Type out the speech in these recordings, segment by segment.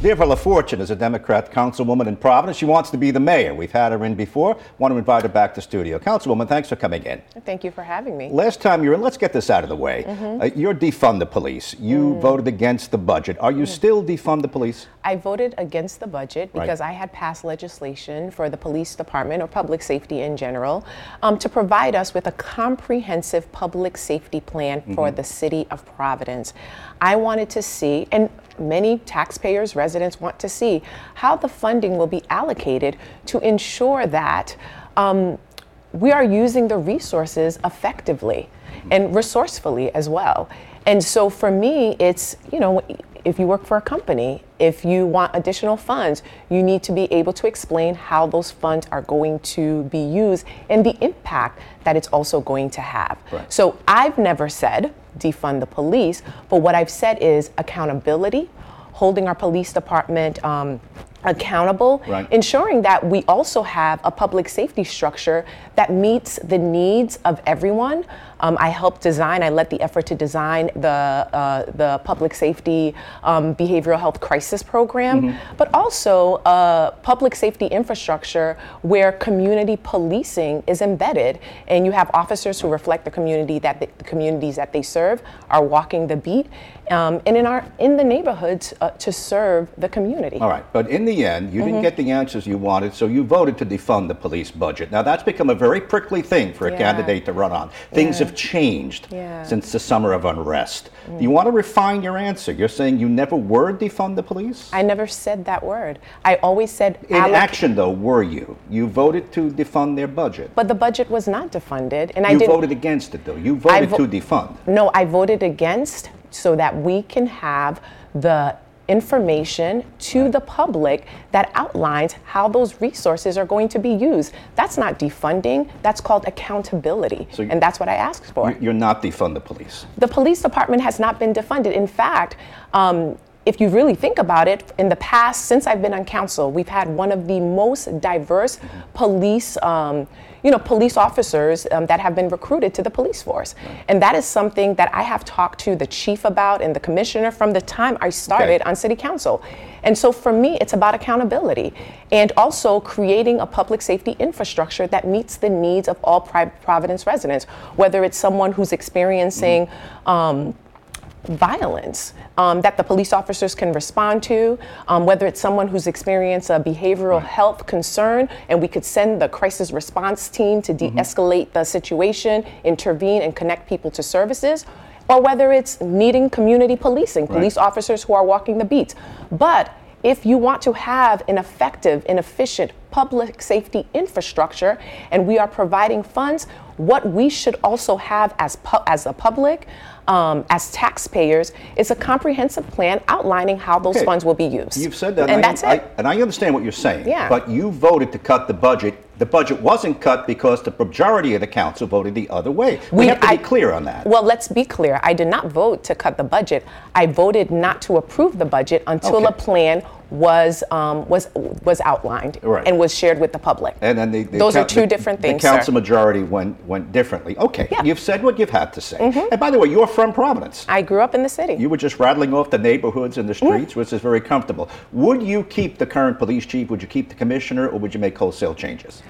Nirva LaFortune is a Democrat councilwoman in Providence. She wants to be the mayor. We've had her in before. Want to invite her back to studio. Councilwoman, thanks for coming in. Thank you for having me. Last time you were in, let's get this out of the way. Mm-hmm. Uh, you're defund the police. You Mm. voted against the budget. Are you still defund the police? I voted against the budget Right. because I had passed legislation for the police department or public safety in general um, to provide us with a comprehensive public safety plan for the city of Providence. I wanted to see, and many taxpayers, residents want to see, how the funding will be allocated to ensure that. Um, we are using the resources effectively and resourcefully as well. And so for me, it's, you know, if you work for a company, if you want additional funds, you need to be able to explain how those funds are going to be used and the impact that it's also going to have. Right. So I've never said defund the police, but what I've said is accountability, holding our police department um, accountable, Right. ensuring that we also have a public safety structure that meets the needs of everyone. Um, I helped design, I led the effort to design the, uh, the public safety um, behavioral health crisis program, but also a public safety infrastructure where community policing is embedded and you have officers who reflect the community that the, the communities that they serve are walking the beat um, and in our in the neighborhoods uh, to serve the community. All right, but in the end, you Mm-hmm. didn't get the answers you wanted, so you voted to defund the police budget. Now, that's become a very prickly thing for a Yeah. candidate to run on. Things Yeah. have changed Yeah. since the summer of unrest. Do you want to refine your answer? You're saying you never were defund the police? I never said that word. I always said In alloc- action, though, were you? You voted to defund their budget. But the budget was not defunded, and I didn't. You voted against it, though. You voted vo- to defund. No, I voted against so that we can have the information to the public that outlines how those resources are going to be used. That's not defunding, that's called accountability. So and that's what I asked for. You- You're not defund the police. the police department has not been defunded. In fact, um, if you really think about it, in the past, since I've been on council, we've had one of the most diverse police, um, you know, police officers um, that have been recruited to the police force, and that is something that I have talked to the chief about and the commissioner from the time I started on city council. And so for me, it's about accountability and also creating a public safety infrastructure that meets the needs of all Providence residents, whether it's someone who's experiencing. Um, violence um, that the police officers can respond to, um, whether it's someone who's experienced a behavioral health concern, and we could send the crisis response team to de escalate the situation, intervene, and connect people to services. Or whether it's needing community policing, police officers who are walking the beats. But if you want to have an effective and efficient public safety infrastructure and we are providing funds, what we should also have as, pu- as a public, um, as taxpayers, is a comprehensive plan outlining how those Okay. funds will be used. You've said that, and I, that's I- it. and I understand what you're saying. Yeah. But you voted to cut the budget. The budget wasn't cut because the majority of the council voted the other way. We, We- have to I- be clear on that. Well, let's be clear. I did not vote to cut the budget. I voted not to approve the budget until Okay. a plan was um, was was outlined Right. and was shared with the public. and then the, the those are two the- different things. The sir. council majority went went differently. Okay, Yeah. Mm-hmm. you've said what you've had to say. And by the way, you're from Providence. I grew up in the city. You were just rattling off the neighborhoods and the Mm-hmm. streets, which is very comfortable. Would you keep the current police chief? Would you keep the commissioner, or would you make wholesale changes?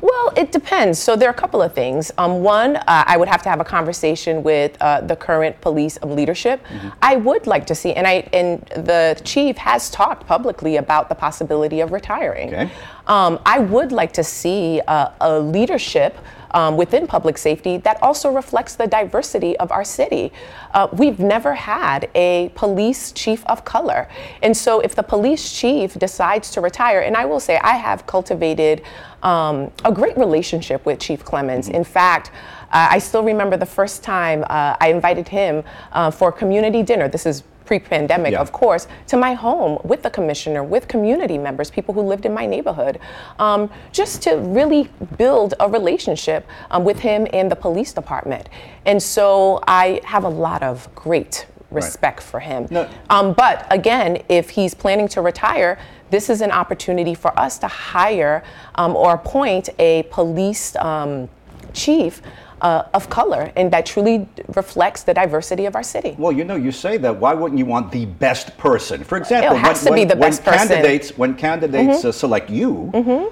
Well, it depends. So there are a couple of things. Um, one, uh, I would have to have a conversation with uh, the current police leadership. Mm-hmm. I would like to see, and I and the chief has talked publicly about the possibility of retiring. Okay. Um, I would like to see uh, a leadership. Um, within public safety, that also reflects the diversity of our city. Uh, we've never had a police chief of color. And so, if the police chief decides to retire, and I will say I have cultivated um, a great relationship with Chief Clements. In fact, uh, I still remember the first time uh, I invited him uh, for community dinner. This is pre-pandemic, Yeah. of course, to my home with the commissioner, with community members, people who lived in my neighborhood, um, just to really build a relationship um, with him and the police department. And so I have a lot of great respect for him. No. Um, but again, if he's planning to retire, this is an opportunity for us to hire um, or appoint a police um, chief uh, of color and that truly reflects the diversity of our city. Well, you know, you say that. Why wouldn't you want the best person? For example, It has when, to be when- the best when person. candidates when candidates uh, select you,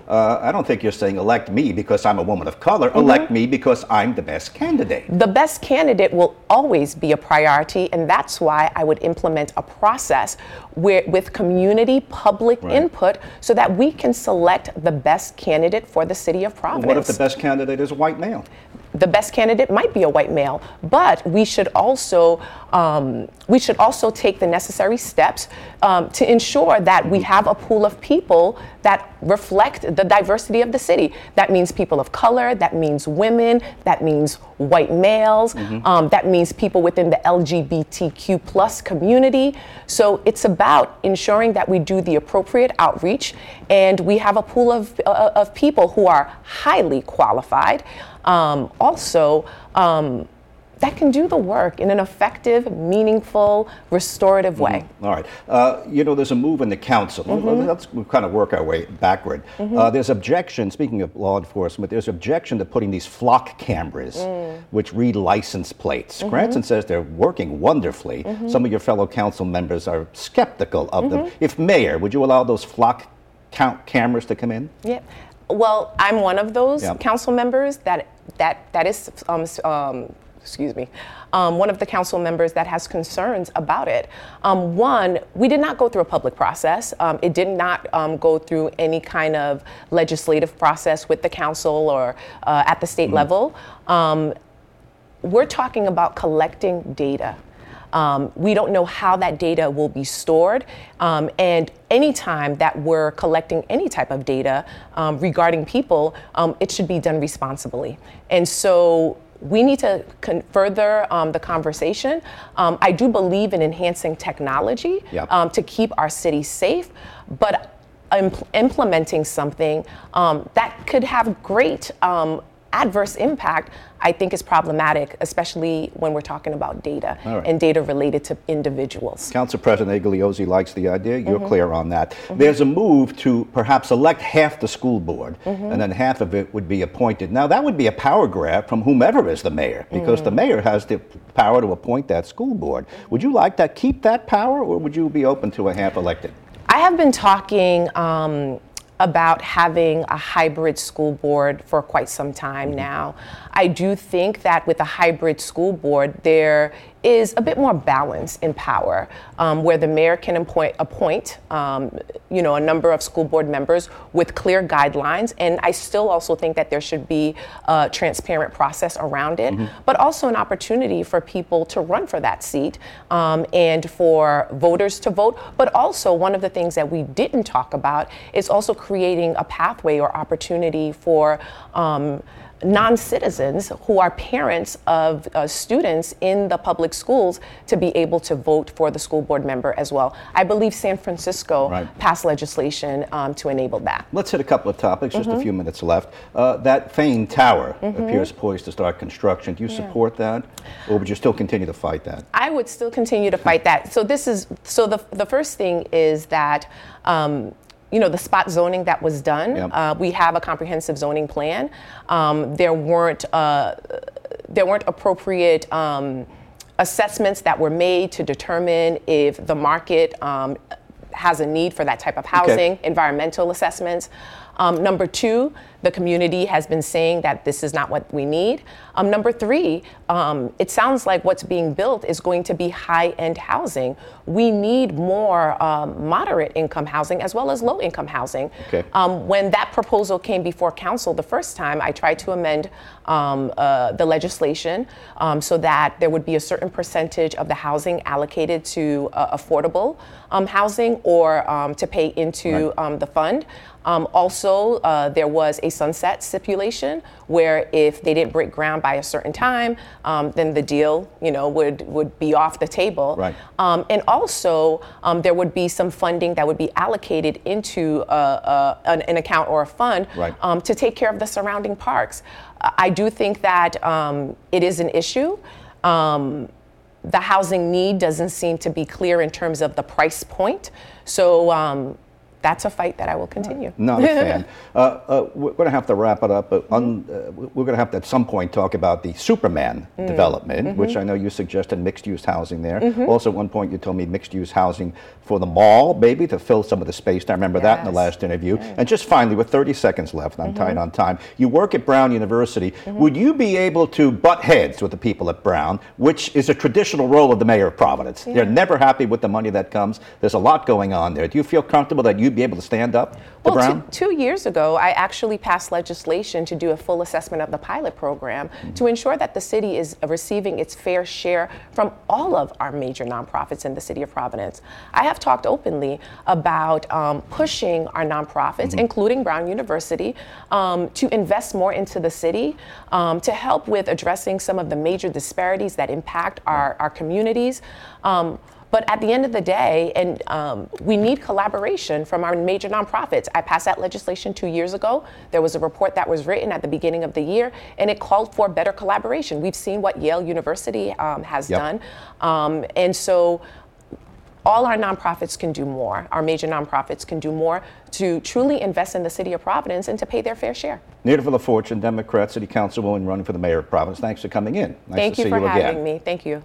uh, I don't think you're saying elect me because I'm a woman of color. Elect me because I'm the best candidate. the best candidate will always be a priority, and that's why I would implement a process where, with community public Right. input so that we can select the best candidate for the city of Providence. What if the best candidate is a white male? The best candidate might be a white male, but we should also um, we should also take the necessary steps um, to ensure that we have a pool of people that reflect the diversity of the city. That means people of color. That means women. That means white males. Um, that means people within the LGBTQ plus community. So it's about ensuring that we do the appropriate outreach and we have a pool of, uh, of people who are highly qualified um, also um, that can do the work in an effective, meaningful, restorative way. All right. Uh, you know, there's a move in the council. Mm-hmm. Let's kind of work our way backward. Uh, there's objection, speaking of law enforcement, there's objection to putting these flock cameras, Mm. which read license plates. Mm-hmm. Cranston says they're working wonderfully. Some of your fellow council members are skeptical of them. Mm-hmm. If mayor, would you allow those flock count cameras to come in? Yeah. Well, I'm one of those Yeah. council members that that that is um, um, excuse me, um, one of the council members that has concerns about it. Um, one, we did not go through a public process. Um, it did not um, go through any kind of legislative process with the council or uh, at the state level. Um, we're talking about collecting data. Um, we don't know how that data will be stored. Um, and anytime that we're collecting any type of data um, regarding people, um, it should be done responsibly. And so we need to con- further um, the conversation. Um, I do believe in enhancing technology Yep. um, to keep our city safe, but impl- implementing something um, that could have great um, adverse impact, I think is problematic, especially when we're talking about data right. and data related to individuals. Council President Igliozzi likes the idea. You're Mm-hmm. clear on that. There's a move to perhaps elect half the school board, Mm-hmm. and then half of it would be appointed. Now, that would be a power grab from whomever is the mayor, because Mm. the mayor has the power to appoint that school board. Would you like to keep that power, or would you be open to a half elected? I have been talking um, about having a hybrid school board for quite some time mm-hmm. now. I do think that with a hybrid school board, there is a bit more balance in power, um, where the mayor can appoint, appoint um, you know, a number of school board members with clear guidelines. And I still also think that there should be a transparent process around it, but also an opportunity for people to run for that seat um, and for voters to vote. But also, one of the things that we didn't talk about is also creating a pathway or opportunity for. Non citizens who are parents of uh, students in the public schools to be able to vote for the school board member as well. I believe San Francisco Right. passed legislation um, to enable that. Let's hit a couple of topics, just Mm-hmm. a few minutes left. Uh, that Fane Tower appears poised to start construction. Do you support that, or would you still continue to fight that? I would still continue to fight that. So this is so the the first thing is that. Um, you know the spot zoning that was done. Yep. Uh, we have a comprehensive zoning plan. Um, there weren't uh, there weren't appropriate um, assessments that were made to determine if the market um, has a need for that type of housing. Environmental assessments. Um, number two, the community has been saying that this is not what we need. Um, number three, um, it sounds like what's being built is going to be high end housing. We need more um, moderate income housing as well as low income housing. Okay. Um, when that proposal came before council the first time, I tried to amend um, uh, the legislation um, so that there would be a certain percentage of the housing allocated to uh, affordable um, housing or um, to pay into Right. um, the fund. Um, also, uh, there was a sunset stipulation where if they didn't break ground by a certain time, um, then the deal, you know, would would be off the table. Right. Um, and also, um, there would be some funding that would be allocated into uh, uh, an, an account or a fund Right. um, to take care of the surrounding parks. I do think that um, it is an issue. Um, the housing need doesn't seem to be clear in terms of the price point. So, um, that's a fight that I will continue. Not a fan. Uh, uh, we're going to have to wrap it up, but un, uh, we're going to have to at some point talk about the Superman Mm. development, Mm-hmm. which I know you suggested mixed use housing there. Also, at one point, you told me mixed use housing for the mall, maybe to fill some of the space. I remember that in the last interview. And just finally, with 30 seconds left, I'm Mm-hmm. tight on time. You work at Brown University. Would you be able to butt heads with the people at Brown, which is a traditional role of the mayor of Providence? They're never happy with the money that comes. There's a lot going on there. Do you feel comfortable that you'd be able to stand up Well, Brown? two, two years ago, I actually passed legislation to do a full assessment of the pilot program to ensure that the city is receiving its fair share from all of our major nonprofits in the city of Providence. I have talked openly about um, pushing our nonprofits, including Brown University, um, to invest more into the city um, to help with addressing some of the major disparities that impact our, our communities. Um, but at the end of the day, and um, we need collaboration from our major nonprofits. I passed that legislation two years ago. There was a report that was written at the beginning of the year, and it called for better collaboration. We've seen what Yale University um, has Yep. done, um, and so all our nonprofits can do more. Our major nonprofits can do more to truly invest in the city of Providence and to pay their fair share. Nirva LaFortune, Democrat, City Councilwoman running for the mayor of Providence. Thanks for coming in. Nice Thank to you see for you again. having me. Thank you.